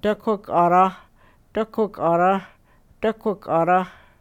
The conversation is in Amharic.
ደኮ ቃራ ደኮ ቃራ ደኮ ቃራ